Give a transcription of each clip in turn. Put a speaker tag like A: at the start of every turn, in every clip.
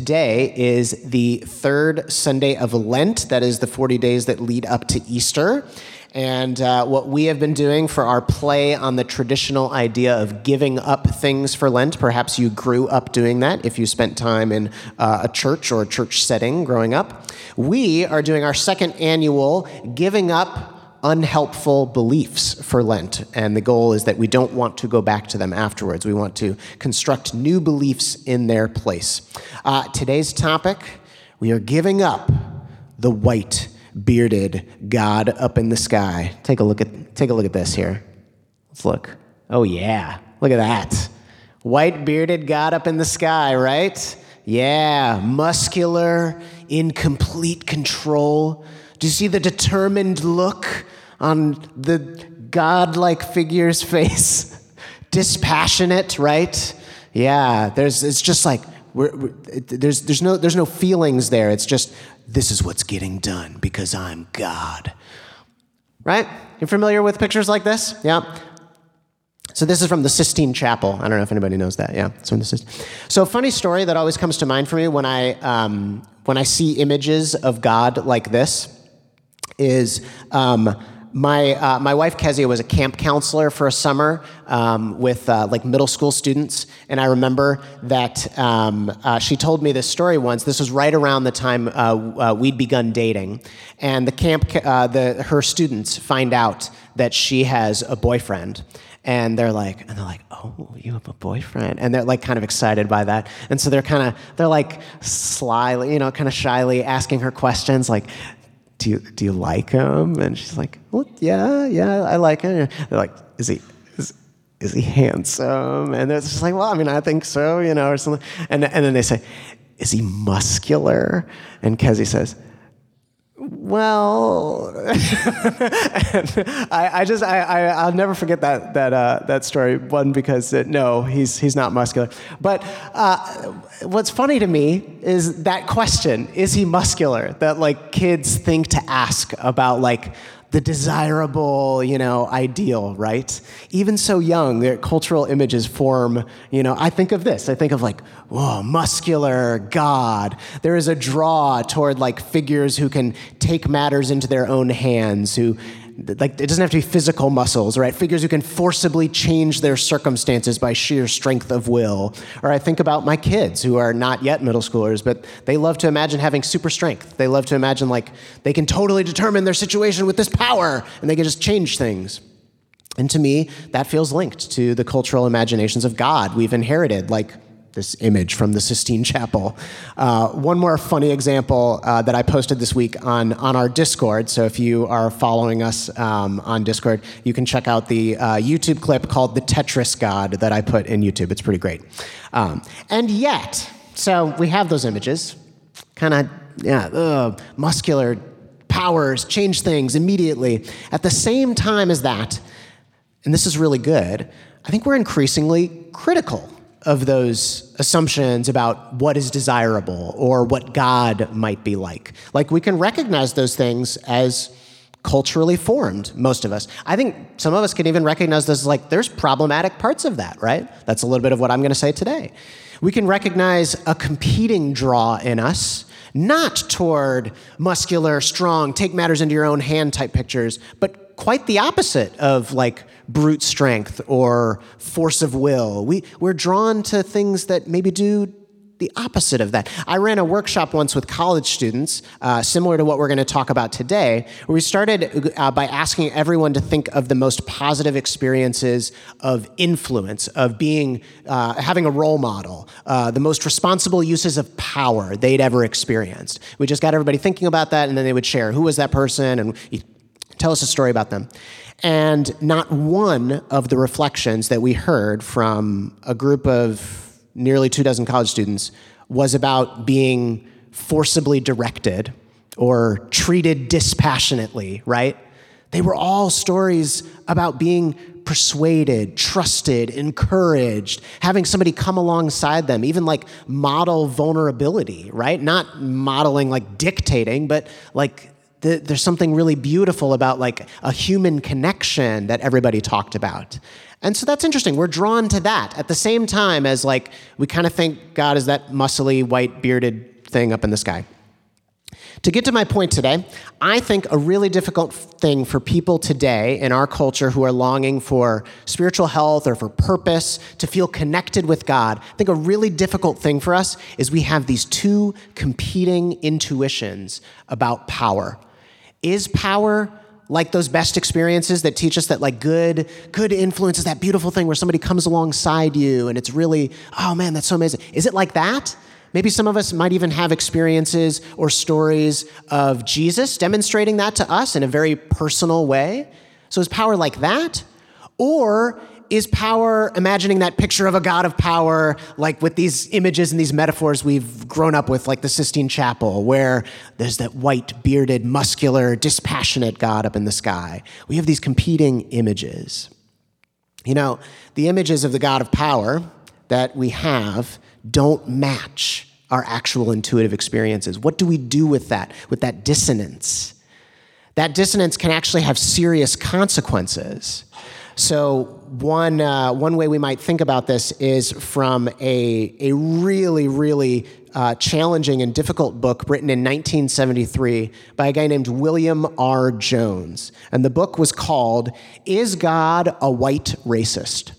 A: today is the third Sunday of Lent. That is the 40 days that lead up to Easter. And uh, what we have been doing for our play on the traditional idea of giving up things for Lent, perhaps you grew up doing that if you spent time in uh, a church or a church setting growing up. We are doing our second annual Giving Up unhelpful beliefs for Lent. And the goal is that we don't want to go back to them afterwards. We want to construct new beliefs in their place. Uh, today's topic we are giving up the white bearded God up in the sky. Take a look at, take a look at this here. Let's look. Oh, yeah. Look at that. White bearded God up in the sky, right? Yeah, muscular, in complete control. Do you see the determined look on the godlike figure's face? Dispassionate, right? Yeah, there's, it's just like, we're, we're, there's, there's, no, there's no feelings there. It's just, this is what's getting done because I'm God. Right? You familiar with pictures like this? Yeah. So this is from the Sistine Chapel. I don't know if anybody knows that. Yeah, it's from the Sistine. So funny story that always comes to mind for me when I um, when I see images of God like this is um, my, uh, my wife Kezia was a camp counselor for a summer um, with uh, like middle school students, and I remember that um, uh, she told me this story once. This was right around the time uh, uh, we'd begun dating, and the camp uh, the her students find out that she has a boyfriend, and they're like and they're like oh you have a boyfriend? And they're like kind of excited by that. And so they're kind of they're like slyly you know kind of shyly asking her questions like do you, do you like him? And she's like, well, yeah, yeah, I like him. They're like, is he, is, is he handsome? And it's just like, well, I mean, I think so, you know, or something. And, and then they say, is he muscular? And Kezzy says, well, I, I, just I, I will never forget that that uh, that story. One because it, no, he's he's not muscular. But uh, what's funny to me is that question: Is he muscular? That like kids think to ask about like the desirable, you know, ideal, right? Even so young, their cultural images form, you know, I think of this. I think of like, whoa, muscular God. There is a draw toward like figures who can take matters into their own hands, who like it doesn't have to be physical muscles, right? Figures who can forcibly change their circumstances by sheer strength of will. Or I think about my kids who are not yet middle schoolers, but they love to imagine having super strength. They love to imagine like they can totally determine their situation with this power and they can just change things. And to me, that feels linked to the cultural imaginations of God we've inherited, like this image from the Sistine Chapel. Uh, one more funny example uh, that I posted this week on, on our Discord. So if you are following us um, on Discord, you can check out the uh, YouTube clip called The Tetris God that I put in YouTube. It's pretty great. Um, and yet, so we have those images, kind of, yeah, muscular powers, change things immediately. At the same time as that, and this is really good, I think we're increasingly critical of those assumptions about what is desirable or what God might be like. Like we can recognize those things as culturally formed, most of us. I think some of us can even recognize this like there's problematic parts of that, right? That's a little bit of what I'm going to say today. We can recognize a competing draw in us, not toward muscular, strong, take matters into your own hand type pictures, but quite the opposite of like brute strength or force of will. We, we're drawn to things that maybe do the opposite of that. I ran a workshop once with college students, uh, similar to what we're going to talk about today, where we started uh, by asking everyone to think of the most positive experiences of influence, of being, uh, having a role model, uh, the most responsible uses of power they'd ever experienced. We just got everybody thinking about that, and then they would share who was that person and tell us a story about them. And not one of the reflections that we heard from a group of nearly two dozen college students was about being forcibly directed or treated dispassionately, right? They were all stories about being persuaded, trusted, encouraged, having somebody come alongside them, even like model vulnerability, right? Not modeling like dictating, but like the, there's something really beautiful about like a human connection that everybody talked about. And so that's interesting. We're drawn to that at the same time as like we kind of think God is that muscly, white, bearded thing up in the sky. To get to my point today, I think a really difficult thing for people today in our culture who are longing for spiritual health or for purpose, to feel connected with God, I think a really difficult thing for us is we have these two competing intuitions about power. Is power like those best experiences that teach us that like good good influence is that beautiful thing where somebody comes alongside you and it's really oh man that's so amazing. Is it like that? Maybe some of us might even have experiences or stories of jesus demonstrating that to us in a very personal way. So is power like that? Or is power imagining that picture of a God of power, like with these images and these metaphors we've grown up with, like the Sistine Chapel, where there's that white, bearded, muscular, dispassionate God up in the sky? We have these competing images. You know, the images of the God of power that we have don't match our actual intuitive experiences. What do we do with that, with that dissonance? That dissonance can actually have serious consequences. So one uh, one way we might think about this is from a a really really uh, challenging and difficult book written in 1973 by a guy named William R. Jones, and the book was called "Is God a White Racist?"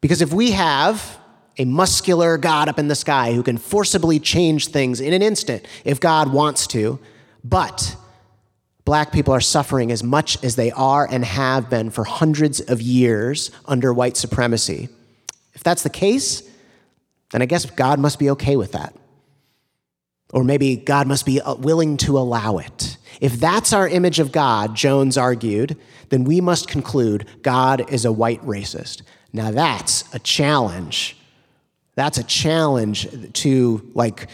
A: Because if we have a muscular God up in the sky who can forcibly change things in an instant if God wants to, but black people are suffering as much as they are and have been for hundreds of years under white supremacy. If that's the case, then I guess God must be okay with that. Or maybe God must be uh, willing to allow it. If that's our image of God, Jones argued, then we must conclude God is a white racist. Now that's a challenge. That's a challenge to like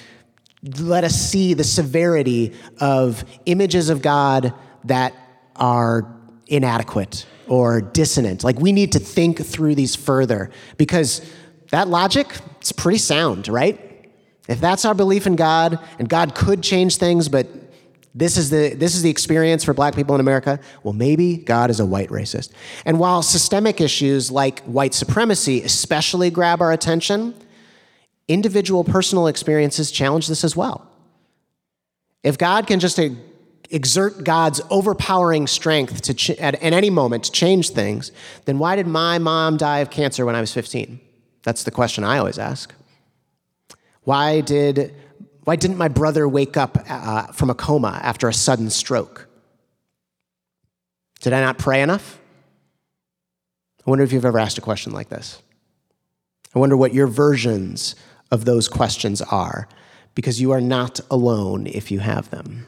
A: let us see the severity of images of God that are inadequate or dissonant. Like we need to think through these further because that logic is pretty sound, right? If that's our belief in God and God could change things, but this is the this is the experience for black people in America, well maybe God is a white racist. And while systemic issues like white supremacy especially grab our attention, individual personal experiences challenge this as well. If God can just exert God's overpowering strength to ch- at, at any moment to change things, then why did my mom die of cancer when I was 15? That's the question I always ask. Why did why didn't my brother wake up uh, from a coma after a sudden stroke? Did I not pray enough? I wonder if you've ever asked a question like this. I wonder what your versions of those questions are, because you are not alone if you have them.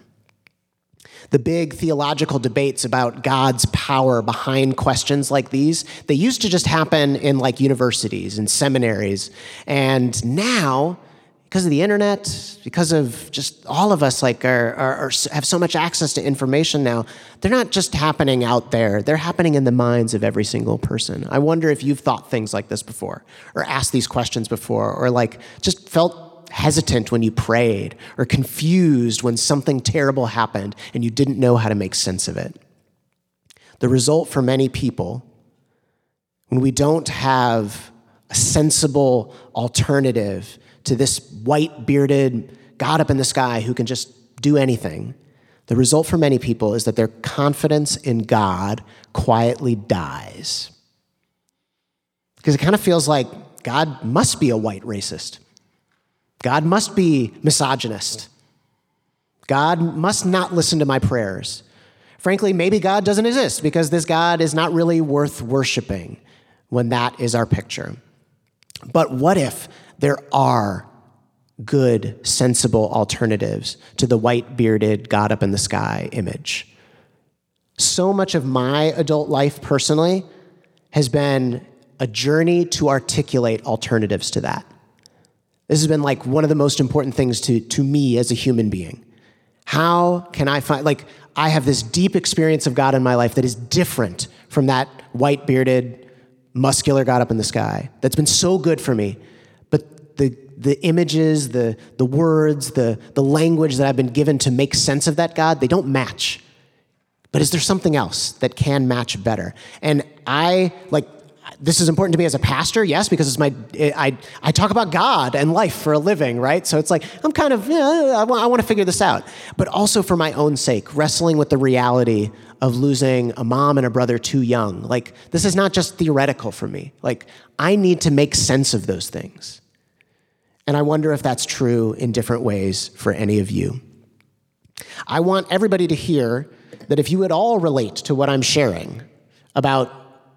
A: The big theological debates about God's power behind questions like these, they used to just happen in like universities and seminaries. And now, because of the internet, because of just all of us like are, are, are, have so much access to information now, they're not just happening out there. They're happening in the minds of every single person. I wonder if you've thought things like this before, or asked these questions before, or like just felt hesitant when you prayed, or confused when something terrible happened and you didn't know how to make sense of it. The result for many people, when we don't have a sensible alternative to this white bearded God up in the sky who can just do anything, the result for many people is that their confidence in God quietly dies. Because it kind of feels like God must be a white racist. God must be misogynist. God must not listen to my prayers. Frankly, maybe God doesn't exist because this God is not really worth worshiping when that is our picture. But what if there are good, sensible alternatives to the white bearded God up in the sky image. So much of my adult life personally has been a journey to articulate alternatives to that. This has been like one of the most important things to, to me as a human being. How can I find, like, I have this deep experience of God in my life that is different from that white bearded, muscular God up in the sky that's been so good for me. The the images, the, the words, the, the language that I've been given to make sense of that God, they don't match. But is there something else that can match better? And I like this is important to me as a pastor, yes, because it's my I I talk about God and life for a living, right? So it's like I'm kind of yeah, I want, I want to figure this out, but also for my own sake, wrestling with the reality of losing a mom and a brother too young. Like this is not just theoretical for me. Like I need to make sense of those things, and I wonder if that's true in different ways for any of you. I want everybody to hear that if you at all relate to what I'm sharing about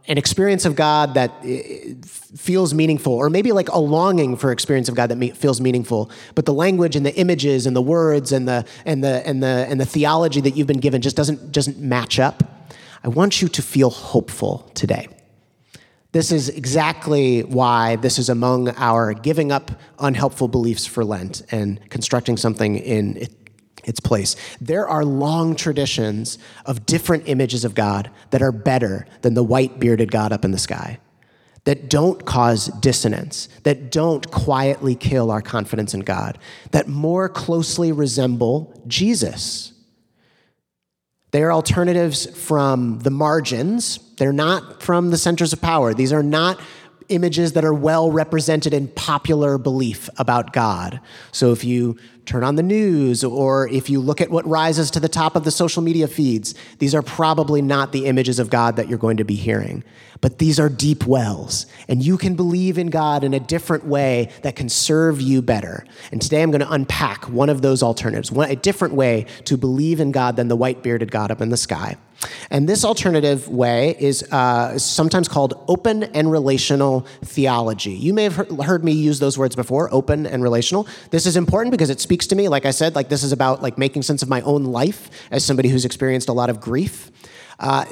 A: an experience of God that eh, feels meaningful, or maybe like a longing for experience of God that feels meaningful, but the language and the images and the words and the and the and the and the theology that you've been given just doesn't doesn't match up. I want you to feel hopeful today. This is exactly why this is among our giving up unhelpful beliefs for Lent and constructing something in its place. There are long traditions of different images of God that are better than the white bearded God up in the sky, that don't cause dissonance, that don't quietly kill our confidence in God, that more closely resemble Jesus. They are alternatives from the margins. They're not from the centers of power. These are not images that are well represented in popular belief about God. So if you turn on the news or if you look at what rises to the top of the social media feeds, these are probably not the images of God that you're going to be hearing. But these are deep wells, and you can believe in God in a different way that can serve you better. And today I'm going to unpack one of those alternatives, one, a different way to believe in God than the white bearded God up in the sky. And this alternative way is uh, sometimes called open and relational theology. You may have heard me use those words before, open and relational. This is important because it speaks to me. Like I said, like this is about like making sense of my own life as somebody who's experienced a lot of grief. Uh,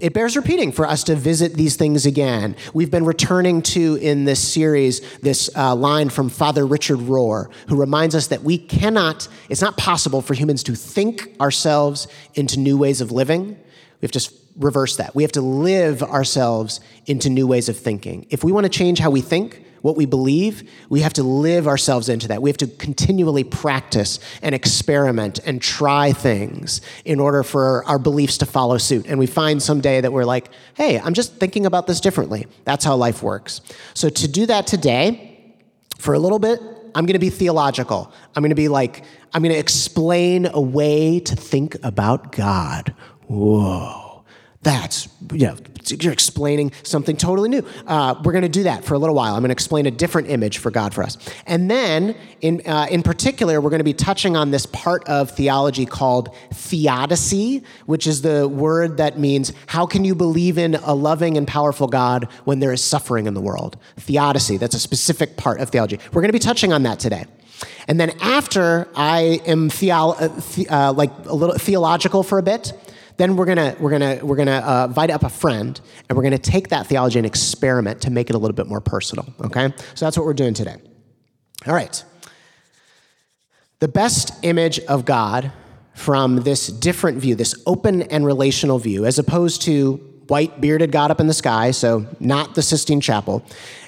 A: it bears repeating for us to visit these things again. We've been returning to in this series this uh, line from Father Richard Rohr, who reminds us that we cannot, it's not possible for humans to think ourselves into new ways of living. We have to reverse that. We have to live ourselves into new ways of thinking. If we want to change how we think, what we believe, we have to live ourselves into that. We have to continually practice and experiment and try things in order for our beliefs to follow suit. And we find someday that we're like, hey, I'm just thinking about this differently. That's how life works. So to do that today, for a little bit, I'm going to be theological. I'm going to be like, I'm going to explain a way to think about God whoa, that's, you know, you're explaining something totally new. Uh, we're going to do that for a little while. I'm going to explain a different image for God for us. And then, in, uh, in particular, we're going to be touching on this part of theology called theodicy, which is the word that means how can you believe in a loving and powerful God when there is suffering in the world? Theodicy, that's a specific part of theology. We're going to be touching on that today. And then after I am theo- uh, uh, like a little theological for a bit, then we're gonna we're gonna we're gonna uh, invite up a friend, and we're gonna take that theology and experiment to make it a little bit more personal. Okay, so that's what we're doing today. All right. The best image of God from this different view, this open and relational view, as opposed to white bearded God up in the sky, so not the Sistine Chapel.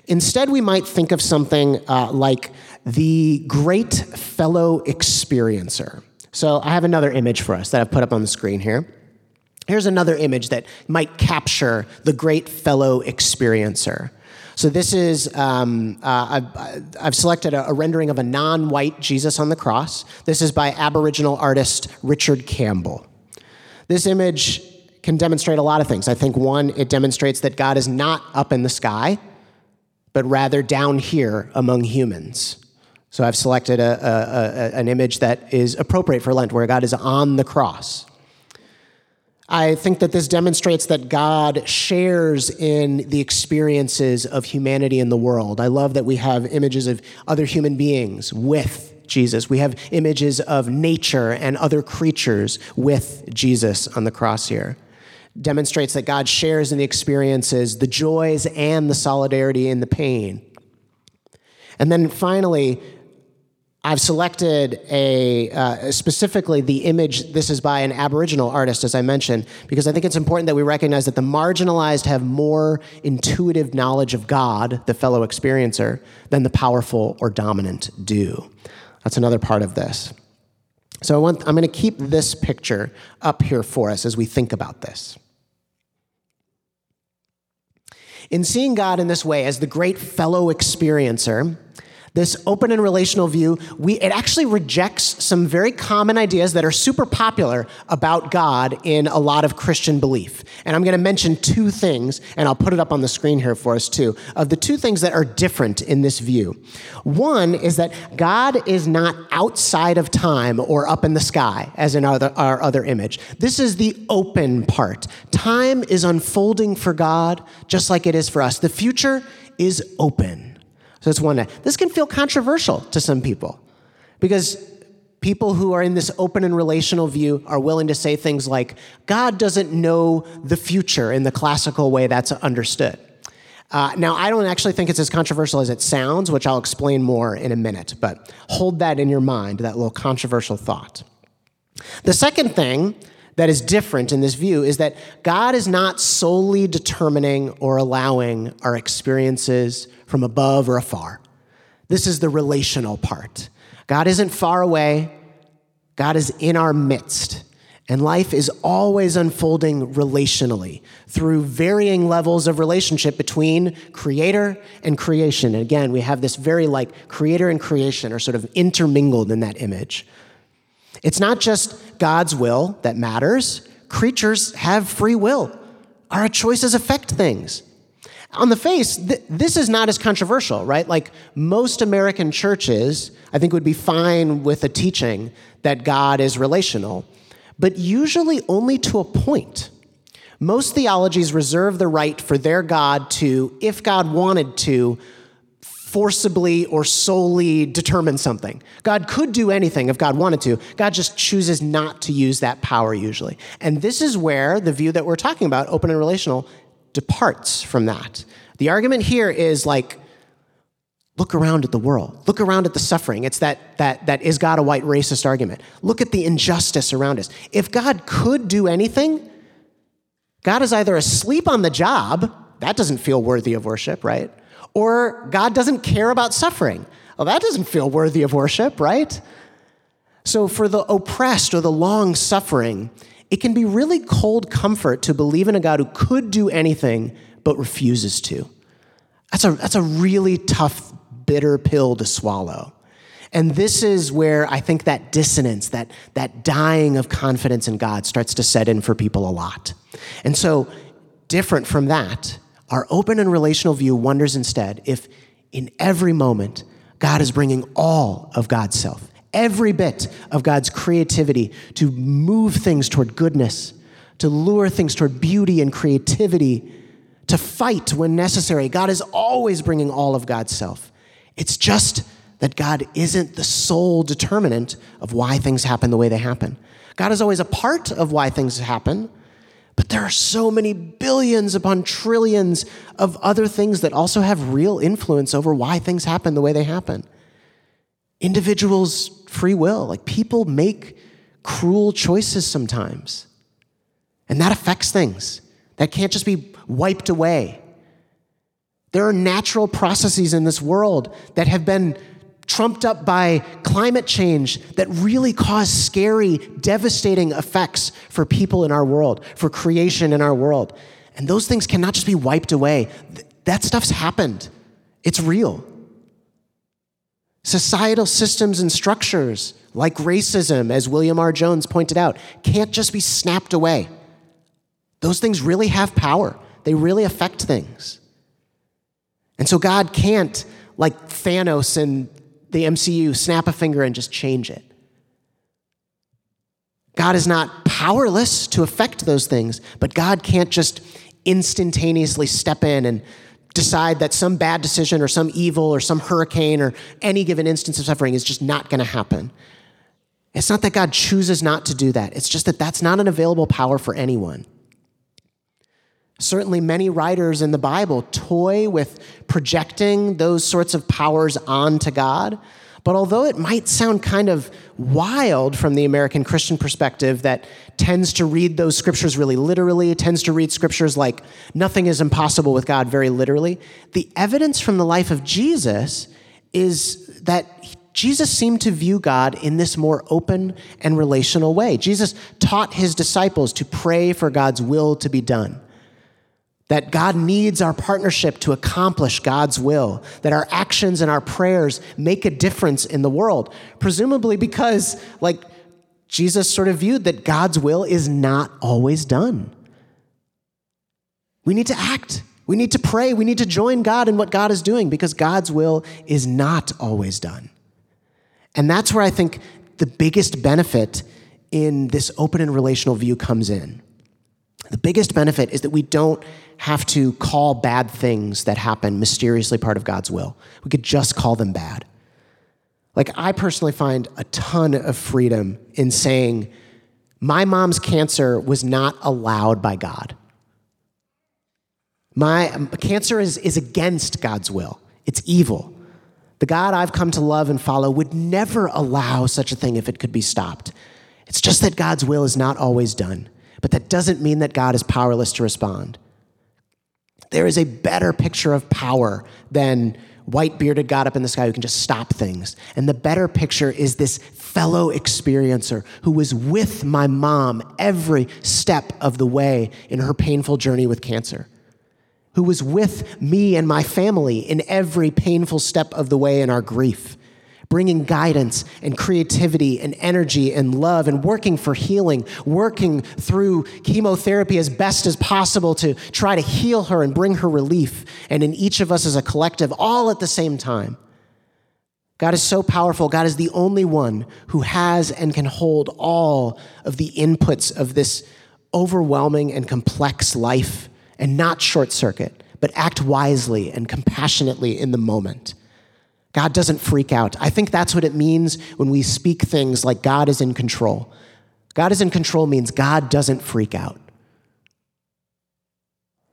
A: Instead, we might think of something uh, like the great fellow experiencer. So I have another image for us that I've put up on the screen here. Here's another image that might capture the great fellow experiencer. So this is, um, uh, I've, I've, selected a, a rendering of a non-white Jesus on the cross. This is by Aboriginal artist Richard Campbell. This image can demonstrate a lot of things. I think one, it demonstrates that God is not up in the sky, but rather down here among humans. So I've selected a, a, an image that is appropriate for Lent, where God is on the cross. I think that this demonstrates that God shares in the experiences of humanity in the world. I love that we have images of other human beings with Jesus. We have images of nature and other creatures with Jesus on the cross here. Demonstrates that God shares in the experiences, the joys and the solidarity and the pain. And then finally, I've selected a uh, specifically the image. This is by an Aboriginal artist, as I mentioned, because I think it's important that we recognize that the marginalized have more intuitive knowledge of God, the fellow experiencer, than the powerful or dominant do. That's another part of this. So I want, I'm going to keep this picture up here for us as we think about this. In seeing God in this way as the great fellow experiencer, this open and relational view, we, it actually rejects some very common ideas that are super popular about God in a lot of Christian belief. And I'm going to mention two things, and I'll put it up on the screen here for us too, of the two things that are different in this view. One is that God is not outside of time or up in the sky, as in our our other image. This is the open part. Time is unfolding for God just like it is for us. The future is open. So it's one. This can feel controversial to some people because people who are in this open and relational view are willing to say things like, God doesn't know the future in the classical way that's understood. Uh, now, I don't actually think it's as controversial as it sounds, which I'll explain more in a minute, but hold that in your mind, that little controversial thought. The second thing that is different in this view is that God is not solely determining or allowing our experiences from above or afar. This is the relational part. God isn't far away, God is in our midst. And life is always unfolding relationally through varying levels of relationship between creator and creation. And again, we have this very like creator and creation are sort of intermingled in that image. It's not just God's will that matters. Creatures have free will. Our choices affect things. On the face, th- this is not as controversial, right? Like most American churches, I think would be fine with a teaching that God is relational, but usually only to a point. Most theologies reserve the right for their God to, if God wanted to, forcibly or solely determine something. God could do anything if God wanted to. God just chooses not to use that power usually. And this is where the view that we're talking about, open and relational, departs from that. The argument here is like, look around at the world. Look around at the suffering. It's that, that, that is God a white racist argument. Look at the injustice around us. If God could do anything, God is either asleep on the job, that doesn't feel worthy of worship, right? Or God doesn't care about suffering. Well, that doesn't feel worthy of worship, right? So, for the oppressed or the long suffering, it can be really cold comfort to believe in a God who could do anything but refuses to. That's a, that's a really tough, bitter pill to swallow. And this is where I think that dissonance, that, that dying of confidence in God starts to set in for people a lot. And so, different from that, our open and relational view wonders instead if in every moment God is bringing all of God's self, every bit of God's creativity to move things toward goodness, to lure things toward beauty and creativity, to fight when necessary. God is always bringing all of God's self. It's just that God isn't the sole determinant of why things happen the way they happen. God is always a part of why things happen, but there are so many billions upon trillions of other things that also have real influence over why things happen the way they happen. Individuals' free will, like people make cruel choices sometimes. And that affects things. That can't just be wiped away. There are natural processes in this world that have been trumped up by climate change that really cause scary, devastating effects for people in our world, for creation in our world. And those things cannot just be wiped away. That stuff's happened, it's real. Societal systems and structures, like racism, as William R. Jones pointed out, can't just be snapped away. Those things really have power, they really affect things. And so God can't, like Thanos and the MCU snap a finger and just change it. God is not powerless to affect those things, but God can't just instantaneously step in and decide that some bad decision or some evil or some hurricane or any given instance of suffering is just not going to happen. It's not that God chooses not to do that, it's just that that's not an available power for anyone. Certainly, many writers in the Bible toy with projecting those sorts of powers onto God. But although it might sound kind of wild from the American Christian perspective that tends to read those scriptures really literally, tends to read scriptures like nothing is impossible with God very literally, the evidence from the life of Jesus is that Jesus seemed to view God in this more open and relational way. Jesus taught his disciples to pray for God's will to be done that God needs our partnership to accomplish God's will, that our actions and our prayers make a difference in the world, presumably because, like, Jesus sort of viewed that God's will is not always done. We need to act. We need to pray. We need to join God in what God is doing because God's will is not always done. And that's where I think the biggest benefit in this open and relational view comes in. The biggest benefit is that we don't have to call bad things that happen mysteriously part of God's will. We could just call them bad. Like, I personally find a ton of freedom in saying, my mom's cancer was not allowed by God. My um, cancer is, is against God's will, it's evil. The God I've come to love and follow would never allow such a thing if it could be stopped. It's just that God's will is not always done, but that doesn't mean that God is powerless to respond. There is a better picture of power than white bearded God up in the sky who can just stop things. And the better picture is this fellow experiencer who was with my mom every step of the way in her painful journey with cancer, who was with me and my family in every painful step of the way in our grief bringing guidance and creativity and energy and love and working for healing, working through chemotherapy as best as possible to try to heal her and bring her relief, and in each of us as a collective, all at the same time. God is so powerful. God is the only one who has and can hold all of the inputs of this overwhelming and complex life and not short circuit, but act wisely and compassionately in the moment. God doesn't freak out. I think that's what it means when we speak things like God is in control. God is in control means God doesn't freak out.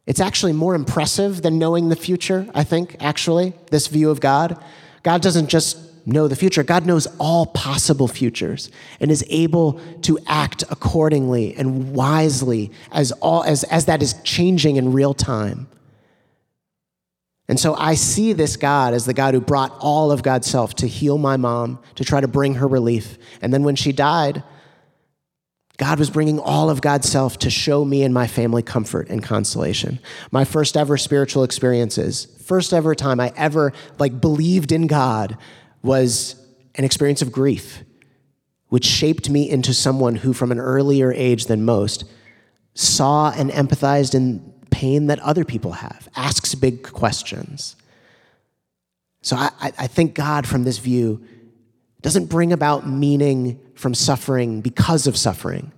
A: It's actually more impressive than knowing the future, I think, actually, this view of God. God doesn't just know the future, God knows all possible futures and is able to act accordingly and wisely as, all, as, as that is changing in real time. And so I see this God as the God who brought all of God's self to heal my mom, to try to bring her relief. And then when she died, God was bringing all of God's self to show me and my family comfort and consolation. My first ever spiritual experiences, first ever time I ever like believed in God was an experience of grief, which shaped me into someone who from an earlier age than most saw and empathized in pain that other people have, asks big questions. So I, I think God, from this view, doesn't bring about meaning from suffering because of suffering,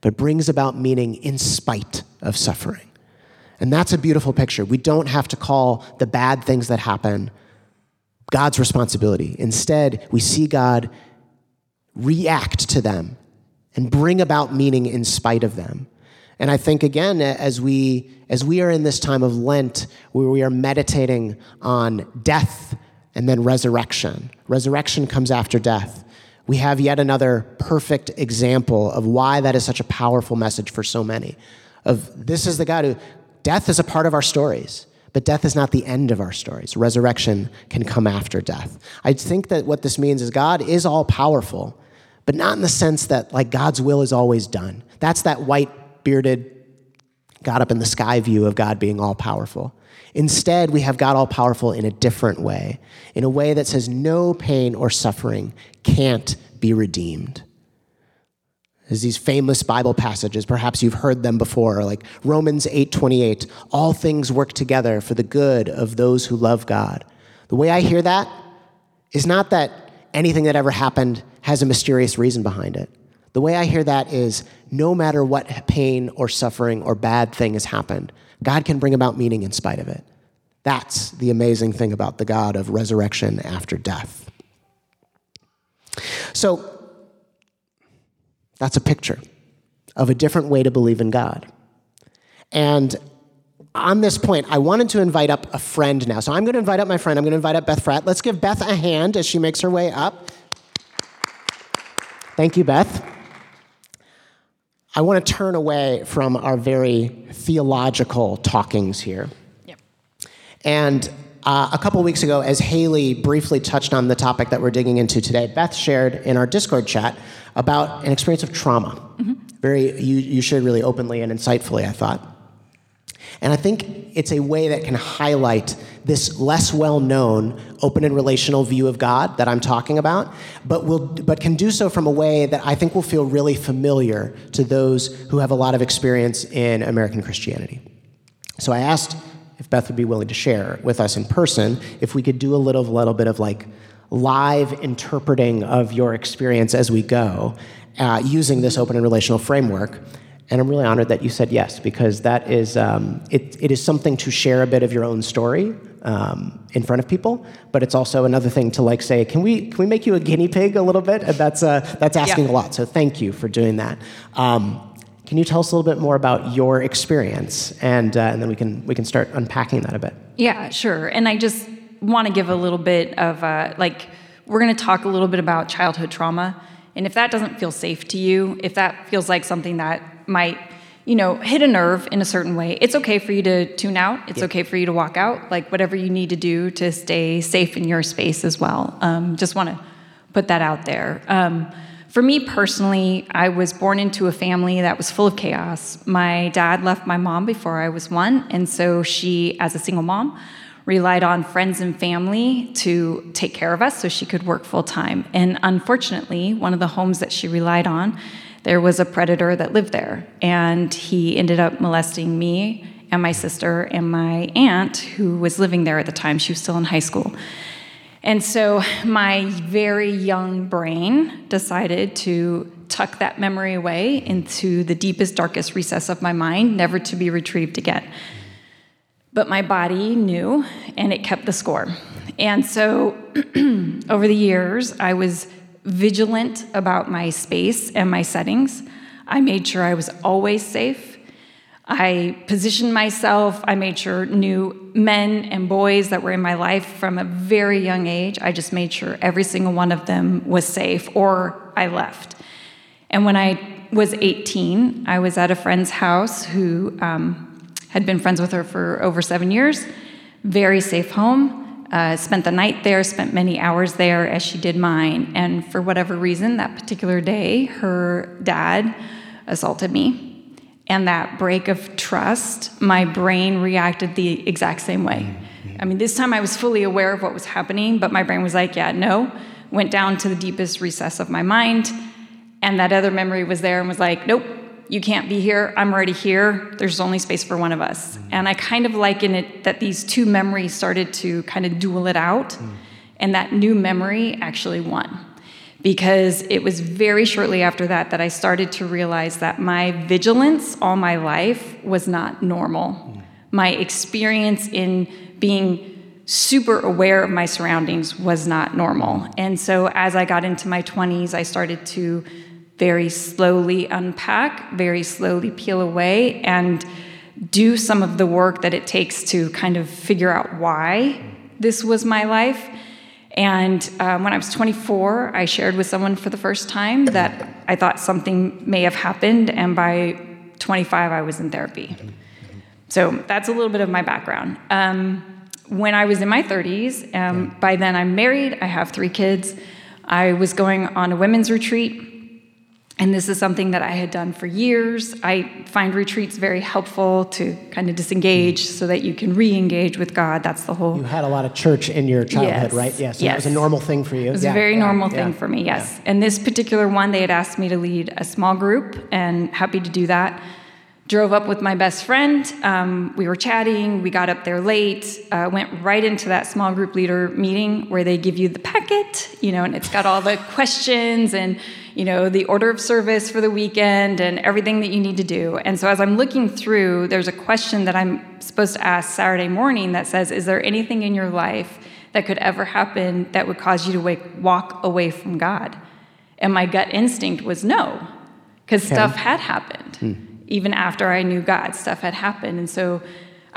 A: but brings about meaning in spite of suffering. And that's a beautiful picture. We don't have to call the bad things that happen God's responsibility. Instead, we see God react to them and bring about meaning in spite of them. And I think again, as we as we are in this time of Lent, where we are meditating on death and then resurrection. Resurrection comes after death. We have yet another perfect example of why that is such a powerful message for so many. Of this is the God who death is a part of our stories, but death is not the end of our stories. Resurrection can come after death. I think that what this means is God is all powerful, but not in the sense that like God's will is always done. That's that white bearded, God up in the sky view of God being all powerful. Instead, we have God all powerful in a different way, in a way that says no pain or suffering can't be redeemed. There's these famous Bible passages, perhaps you've heard them before, like Romans 8:28, all things work together for the good of those who love God. The way I hear that is not that anything that ever happened has a mysterious reason behind it. The way I hear that is no matter what pain or suffering or bad thing has happened, God can bring about meaning in spite of it. That's the amazing thing about the God of resurrection after death. So, that's a picture of a different way to believe in God. And on this point, I wanted to invite up a friend now. So I'm going to invite up my friend. I'm going to invite up Beth Fratt. Let's give Beth a hand as she makes her way up. Thank you, Beth. I want to turn away from our very theological talkings here. Yep. And uh, a couple weeks ago, as Haley briefly touched on the topic that we're digging into today, Beth shared in our Discord chat about an experience of trauma. Mm-hmm. Very, you, you shared really openly and insightfully, I thought. And I think it's a way that can highlight this less well known open and relational view of God that I'm talking about, but, will, but can do so from a way that I think will feel really familiar to those who have a lot of experience in American Christianity. So I asked if Beth would be willing to share with us in person if we could do a little, little bit of like live interpreting of your experience as we go uh, using this open and relational framework. And I'm really honored that you said yes, because that is, um, it, it is something to share a bit of your own story um, in front of people, but it's also another thing to like say, can we, can we make you a guinea pig a little bit? And that's, uh, that's asking yeah. a lot, so thank you for doing that. Um, can you tell us a little bit more about your experience, and, uh, and then we can, we can start unpacking that a bit?
B: Yeah, sure. And I just want to give a little bit of, uh, like, we're going to talk a little bit about childhood trauma. And if that doesn't feel safe to you, if that feels like something that might you know hit a nerve in a certain way. It's okay for you to tune out. It's yeah. okay for you to walk out. Like whatever you need to do to stay safe in your space as well. Um, just want to put that out there. Um, for me personally i was born into a family that was full of chaos. My dad left my mom before i was one and so she as a single mom relied on friends and family to take care of us so she could work full time and unfortunately one of the homes that she relied on there was a predator that lived there, and he ended up molesting me and my sister and my aunt, who was living there at the time. She was still in high school. And so my very young brain decided to tuck that memory away into the deepest, darkest recess of my mind, never to be retrieved again. But my body knew, and it kept the score. And so over the years, I was vigilant about my space and my settings. I made sure I was always safe. I positioned myself. I made sure new men and boys that were in my life from a very young age, I just made sure every single one of them was safe or I left. And when I was 18, I was at a friend's house who um, had been friends with her for over seven years, very safe home. Uh, spent the night there, spent many hours there as she did mine. And for whatever reason, that particular day, her dad assaulted me. And that break of trust, my brain reacted the exact same way. Mm-hmm. I mean, this time I was fully aware of what was happening, but my brain was like, yeah, no. Went down to the deepest recess of my mind. And that other memory was there and was like, nope, you can't be here. I'm already here. There's only space for one of us. Mm. And I kind of liken it that these two memories started to kind of duel it out, mm. and that new memory actually won. Because it was very shortly after that that I started to realize that my vigilance all my life was not normal. Mm. My experience in being super aware of my surroundings was not normal. And so as I got into my 20s, I started to very slowly unpack, very slowly peel away, and do some of the work that it takes to kind of figure out why this was my life. And um, when I was 24, I shared with someone for the first time that I thought something may have happened, and by 25, I was in therapy. So that's a little bit of my background. Um, when I was in my 30s, um, by then I'm married, I have three kids. I was going on a women's retreat and this is something that I had done for years. I find retreats very helpful to kind of disengage so that you can re engage with God. That's the whole.
A: You had a lot of church in your childhood,
B: yes.
A: right?
B: Yes.
A: So yes. It was a normal thing for you.
B: It was yeah. a very yeah. normal yeah. thing for me, yes. And this particular one, they had asked me to lead a small group, and happy to do that. Drove up with my best friend. Um, we were chatting. We got up there late. Uh, went right into that small group leader meeting where they give you the packet, you know, and it's got all the questions and you know, the order of service for the weekend and everything that you need to do. And so as I'm looking through, there's a question that I'm supposed to ask Saturday morning that says, Is there anything in your life that could ever happen that would cause you to wake, walk away from God? And my gut instinct was no, because okay. stuff had happened. Hmm. Even after I knew God, stuff had happened. And so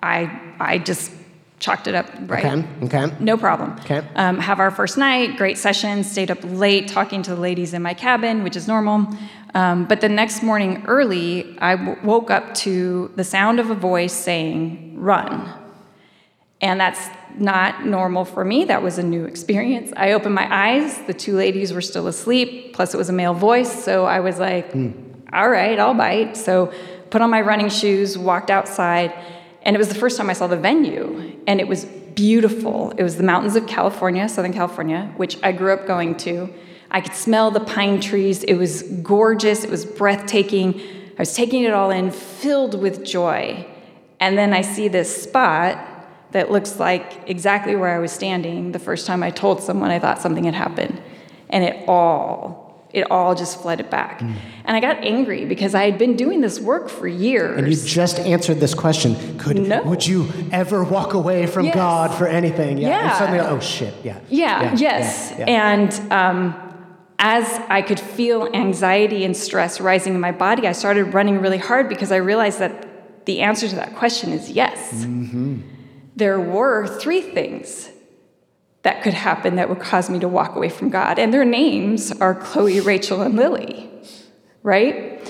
B: I, I just chalked it up right.
A: Okay. Okay.
B: No problem.
A: Okay.
B: Um, have our first night, great session. Stayed up late talking to the ladies in my cabin, which is normal. Um, but the next morning early, I w- woke up to the sound of a voice saying, "Run." And that's not normal for me. That was a new experience. I opened my eyes. The two ladies were still asleep. Plus, it was a male voice. So I was like, mm. "All right, I'll bite." So put on my running shoes, walked outside And it was the first time I saw the venue, and it was beautiful. It was the mountains of California, Southern California, which I grew up going to. I could smell the pine trees. It was gorgeous, it was breathtaking. I was taking it all in, filled with joy. And then I see this spot that looks like exactly where I was standing the first time I told someone I thought something had happened. And it all it all just flooded back. Mm. And I got angry because I had been doing this work for years.
A: And you just answered this question. Could no. would you ever walk away from yes. God for anything?
B: Yeah. yeah.
A: And suddenly, oh shit, yeah.
B: Yeah, yeah yes. Yeah, and um, as I could feel anxiety and stress rising in my body, I started running really hard because I realized that the answer to that question is yes. Mm-hmm. There were three things that could happen that would cause me to walk away from God. And their names are Chloe, Rachel, and Lily, right?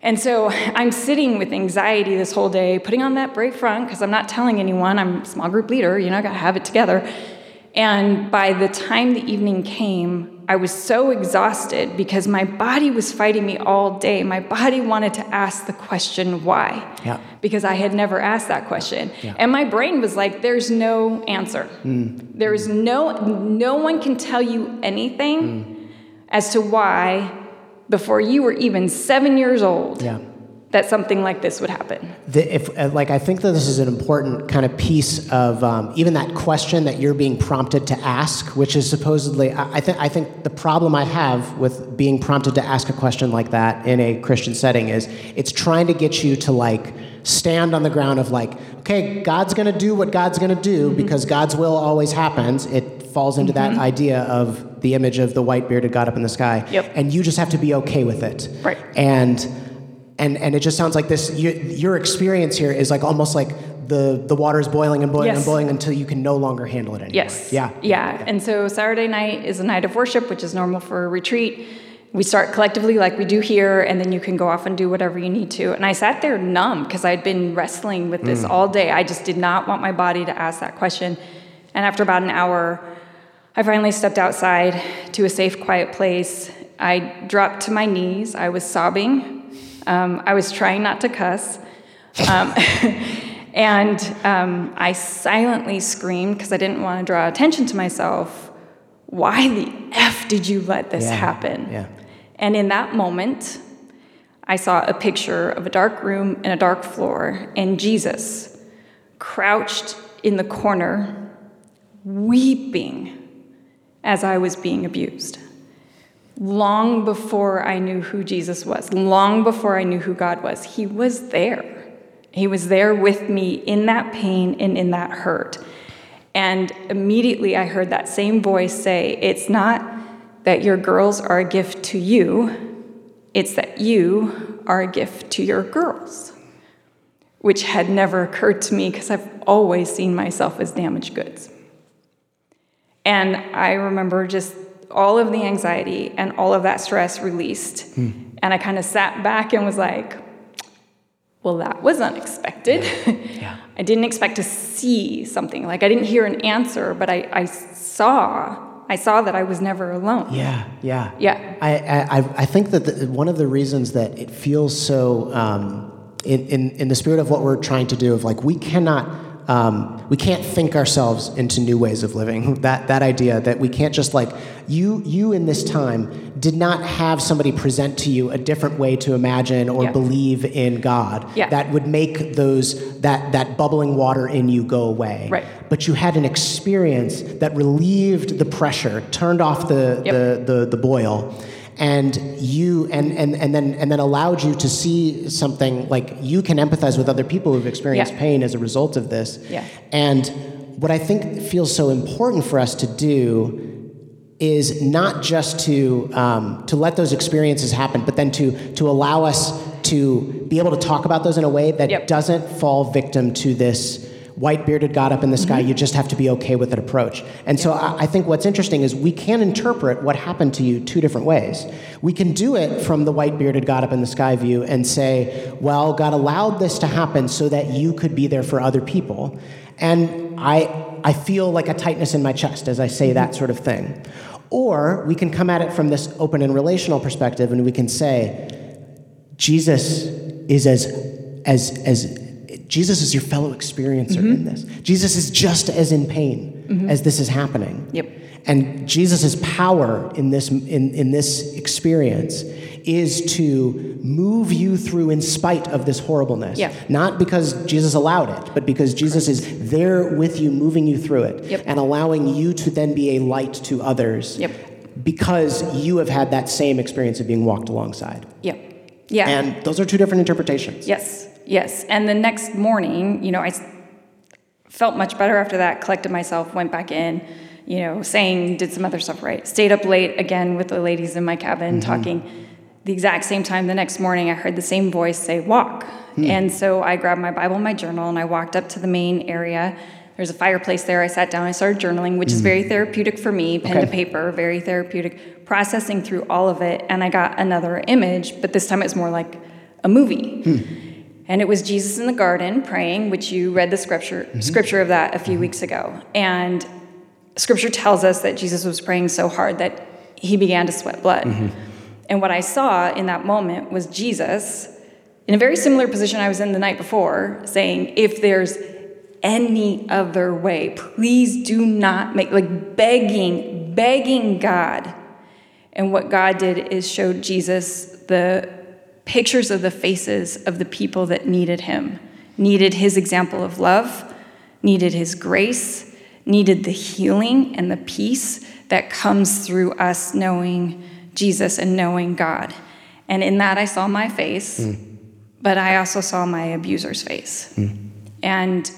B: And so I'm sitting with anxiety this whole day, putting on that brave front because I'm not telling anyone. I'm a small group leader, you know, I gotta have it together. And by the time the evening came, I was so exhausted because my body was fighting me all day. My body wanted to ask the question, why?
A: Yeah.
B: Because I had never asked that question. Yeah. And my brain was like, there's no answer. Mm. There is no, no one can tell you anything mm. as to why before you were even seven years old.
A: Yeah
B: that something like this would happen.
A: The, if, uh, like, I think that this is an important kind of piece of um, even that question that you're being prompted to ask, which is supposedly, I, I think, I think the problem I have with being prompted to ask a question like that in a Christian setting is it's trying to get you to like stand on the ground of like, okay, God's going to do what God's going to do mm-hmm. because God's will always happens. It falls into mm-hmm. that idea of the image of the white bearded God up in the sky,
B: yep.
A: and you just have to be okay with it,
B: right?
A: And and and it just sounds like this you, your experience here is like almost like the the water is boiling and boiling yes. and boiling until you can no longer handle it anymore.
B: Yes.
A: Yeah.
B: yeah. And so Saturday night is a night of worship, which is normal for a retreat. We start collectively like we do here, and then you can go off and do whatever you need to. And I sat there numb because I'd been wrestling with this mm. all day. I just did not want my body to ask that question. And after about an hour, I finally stepped outside to a safe, quiet place. I dropped to my knees. I was sobbing um, I was trying not to cuss. Um, and um, I silently screamed because I didn't want to draw attention to myself. Why the F did you let this
A: yeah,
B: happen?
A: Yeah.
B: And in that moment, I saw a picture of a dark room and a dark floor, and Jesus crouched in the corner, weeping as I was being abused long before I knew who Jesus was, long before I knew who God was. He was there. He was there with me in that pain and in that hurt. And immediately I heard that same voice say, It's not that your girls are a gift to you, it's that you are a gift to your girls. Which had never occurred to me because I've always seen myself as damaged goods. And I remember just all of the anxiety and all of that stress released. Mm. And I kind of sat back and was like, well, that was unexpected.
A: Yeah.
B: I didn't expect to see something. Like I didn't hear an answer, but I, I saw. I saw that I was never alone.
A: Yeah, yeah,
B: yeah.
A: I, I, I think that the, one of the reasons that it feels so, um, in, in, in the spirit of what we're trying to do, of like we cannot um, we can't think ourselves into new ways of living. That that idea that we can't just like you you in this time did not have somebody present to you a different way to imagine or
B: yeah.
A: believe in God
B: yeah.
A: that would make those that that bubbling water in you go away.
B: Right.
A: But you had an experience that relieved the pressure, turned off the
B: yep.
A: the, the the boil and you and, and and then and then allowed you to see something like you can empathize with other people who've experienced
B: yeah.
A: pain as a result of this
B: yeah.
A: and what i think feels so important for us to do is not just to um, to let those experiences happen but then to to allow us to be able to talk about those in a way that
B: yep.
A: doesn't fall victim to this white bearded God up in the sky, you just have to be okay with that approach. And so I, I, think what's interesting is we can interpret what happened to you two different ways. We can do it from the white bearded God up in the sky view and say, well, God allowed this to happen so that you could be there for other people. And I, I feel like a tightness in my chest as I say that sort of thing. Or we can come at it from this open and relational perspective and we can say, Jesus is as, as, as Jesus is your fellow experiencer in mm-hmm. this. Jesus is just as in pain mm-hmm. as this is happening.
B: Yep.
A: And Jesus' power in this, in, in this experience is to move you through in spite of this horribleness.
B: Yeah.
A: Not because Jesus allowed it, but because Jesus is there with you, moving you through it,
B: Yep.
A: and allowing you to then be a light to others.
B: Yep.
A: Because you have had that same experience of being walked alongside.
B: Yep. Yeah.
A: And those are two different interpretations.
B: Yes, yes. And the next morning, you know, I felt much better after that, collected myself, went back in, you know, sang, did some other stuff right. Stayed up late again with the ladies in my cabin mm-hmm. talking. The exact same time the next morning, I heard the same voice say, walk. Hmm. And so I grabbed my Bible and my journal and I walked up to the main area. There's a fireplace there. I sat down, I started journaling, which is very mm. therapeutic for me, pen to paper, very therapeutic, processing through all of it. And I got another image, but this time it's more like a movie. Hmm. And it was Jesus in the garden praying, which you read the scripture mm-hmm. scripture of that a few mm-hmm. weeks ago. And scripture tells us that Jesus was praying so hard that he began to sweat blood. Mm-hmm. And what I saw in that moment was Jesus in a very similar position I was in the night before, saying, if there's any other way, please do not make, like begging, begging God. And what God did is showed Jesus the pictures of the faces of the people that needed him, needed his example of love, needed his grace, needed the healing and the peace that comes through us knowing Jesus and knowing God. And in that, I saw my face, hmm. but I also saw my abuser's face. Hmm. And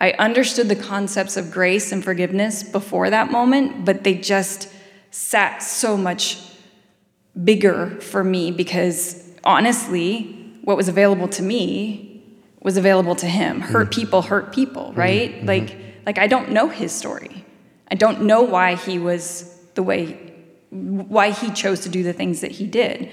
B: I understood the concepts of grace and forgiveness before that moment, but they just sat so much bigger for me because honestly, what was available to me was available to him. Mm-hmm. Hurt people hurt people, mm-hmm. right? Mm-hmm. Like like I don't know his story. I don't know why he was the way why he chose to do the things that he did.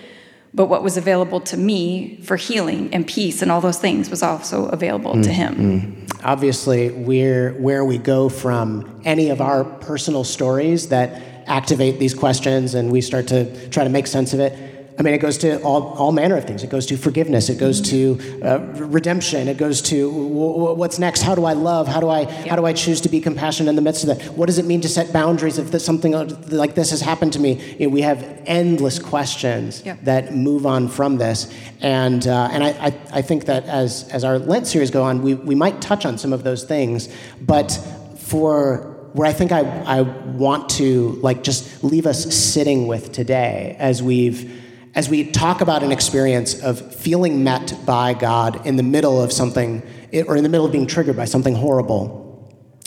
B: But what was available to me for healing and peace and all those things was also available to him.
A: Obviously, we're where we go from any of our personal stories that activate these questions and we start to try to make sense of it. I mean, it goes to all, all manner of things. It goes to forgiveness. It goes to uh, redemption. It goes to w- w- what's next. How do I love? How do I how do I choose to be compassionate in the midst of that? What does it mean to set boundaries if something like this has happened to me? You know, we have endless questions
B: Yeah.
A: that move on from this, and uh, and I, I, I think that as as our Lent series go on, we we might touch on some of those things, but for where I think I, I want to like just leave us sitting with today as we've as we talk about an experience of feeling met by God in the middle of something or in the middle of being triggered by something horrible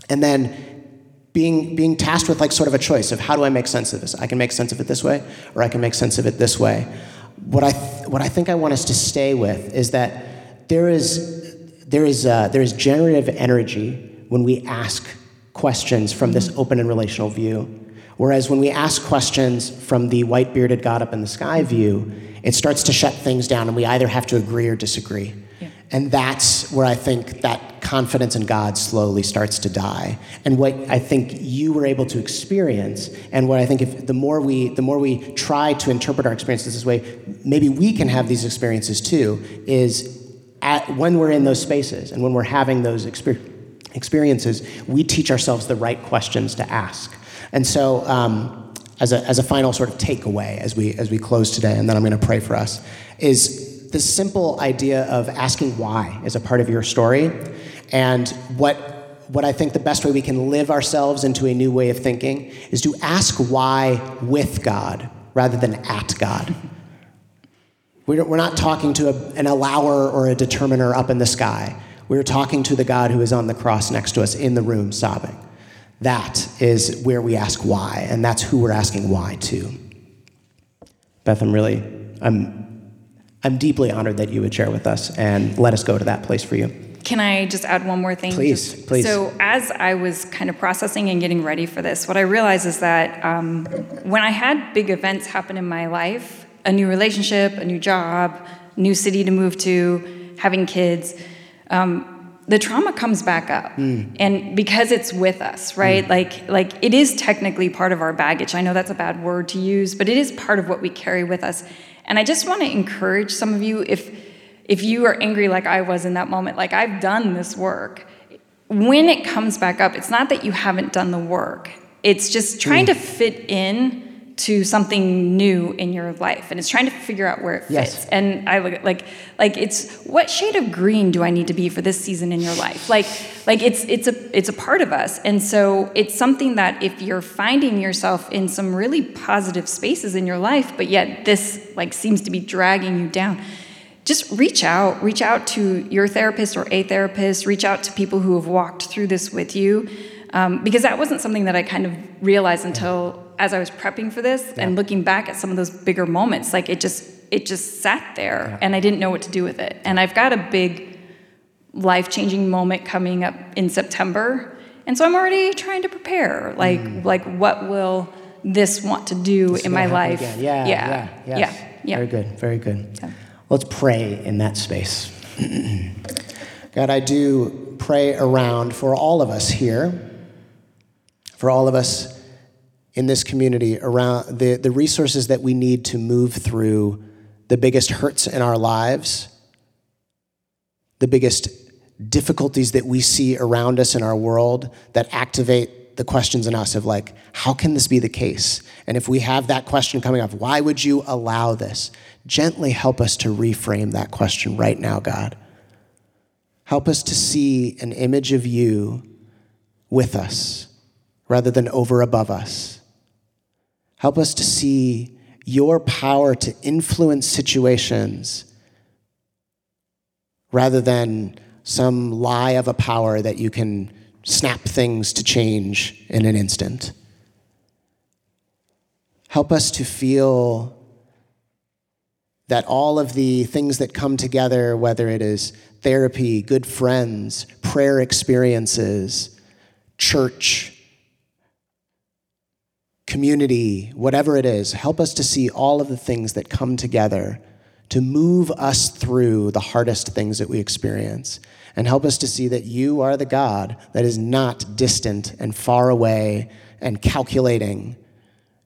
A: and then being being tasked with like sort of a choice of how do I make sense of this? I can make sense of it this way or I can make sense of it this way. What I th- what I think I want us to stay with is that there is there is uh, there is generative energy when we ask questions from this open and relational view. Whereas when we ask questions from the white bearded God up in the sky view, it starts to shut things down and we either have to agree or disagree.
B: Yeah.
A: And that's where I think that confidence in God slowly starts to die. And what I think you were able to experience, and what I think if the more we the more we try to interpret our experiences this way, maybe we can have these experiences too, is at, when we're in those spaces and when we're having those exper- experiences, we teach ourselves the right questions to ask. And so, um, as, a, as a final sort of takeaway as we, as we close today, and then I'm going to pray for us, is the simple idea of asking why is a part of your story. And what, what I think the best way we can live ourselves into a new way of thinking is to ask why with God rather than at God. We're not talking to an allower or a determiner up in the sky. We're talking to the God who is on the cross next to us in the room sobbing. That is where we ask why, and that's who we're asking why to. Beth, I'm really, I'm, I'm deeply honored that you would share with us and let us go to that place for you.
B: Can I just add one more thing?
A: Please,
B: Just-
A: please.
B: So, as I was kind of processing and getting ready for this, what I realized is that um, when I had big events happen in my life a new relationship, a new job, new city to move to, having kids um, the trauma comes back up. And because it's with us right? Like like it is technically part of our baggage. I know that's a bad word to use but it is part of what we carry with us. And i just want to encourage some of you if if you are angry like I was in that moment, like I've done this work, when it comes back up, it's not that you haven't done the work. It's just trying mm. to fit in to something new in your life and it's trying to figure out where it fits. Yes. and i look at like like it's what shade of green do i need to be for this season in your life? Like like it's it's a it's a part of us. And so it's something that if you're finding yourself in some really positive spaces in your life but yet this like seems to be dragging you down just reach out. Reach out to your therapist or a therapist. Reach out to people who have walked through this with you um, because that wasn't something that i kind of realized until as I was prepping for this yeah. and looking back at some of those bigger moments, like it just it just sat there yeah. and I didn't know what to do with it. And I've got a big life-changing moment coming up in September. And so I'm already trying to prepare. Like mm. like what will this want to do this in my life?
A: Yeah, yeah, yeah, yes. yeah, yeah. Very good, very good. Yeah. Let's pray in that space. God, I do pray around for all of us here, for all of us in this community around the, the resources that we need to move through the biggest hurts in our lives, the biggest difficulties that we see around us in our world that activate the questions in us of like, how can this be the case? And if we have that question coming up, why would you allow this? Gently help us to reframe that question right now, God. Help us to see an image of you with us rather than over above us. Help us to see your power to influence situations rather than some lie of a power that you can snap things to change in an instant. Help us to feel that all of the things that come together, whether it is therapy, good friends, prayer experiences, church, community, whatever it is, help us to see all of the things that come together to move us through the hardest things that we experience. And help us to see that you are the God that is not distant and far away and calculating.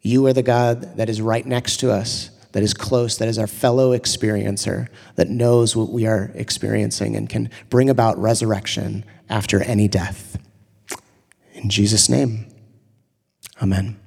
A: You are the God that is right next to us, that is close, that is our fellow experiencer, that knows what we are experiencing and can bring about resurrection after any death. In Jesus' name, amen.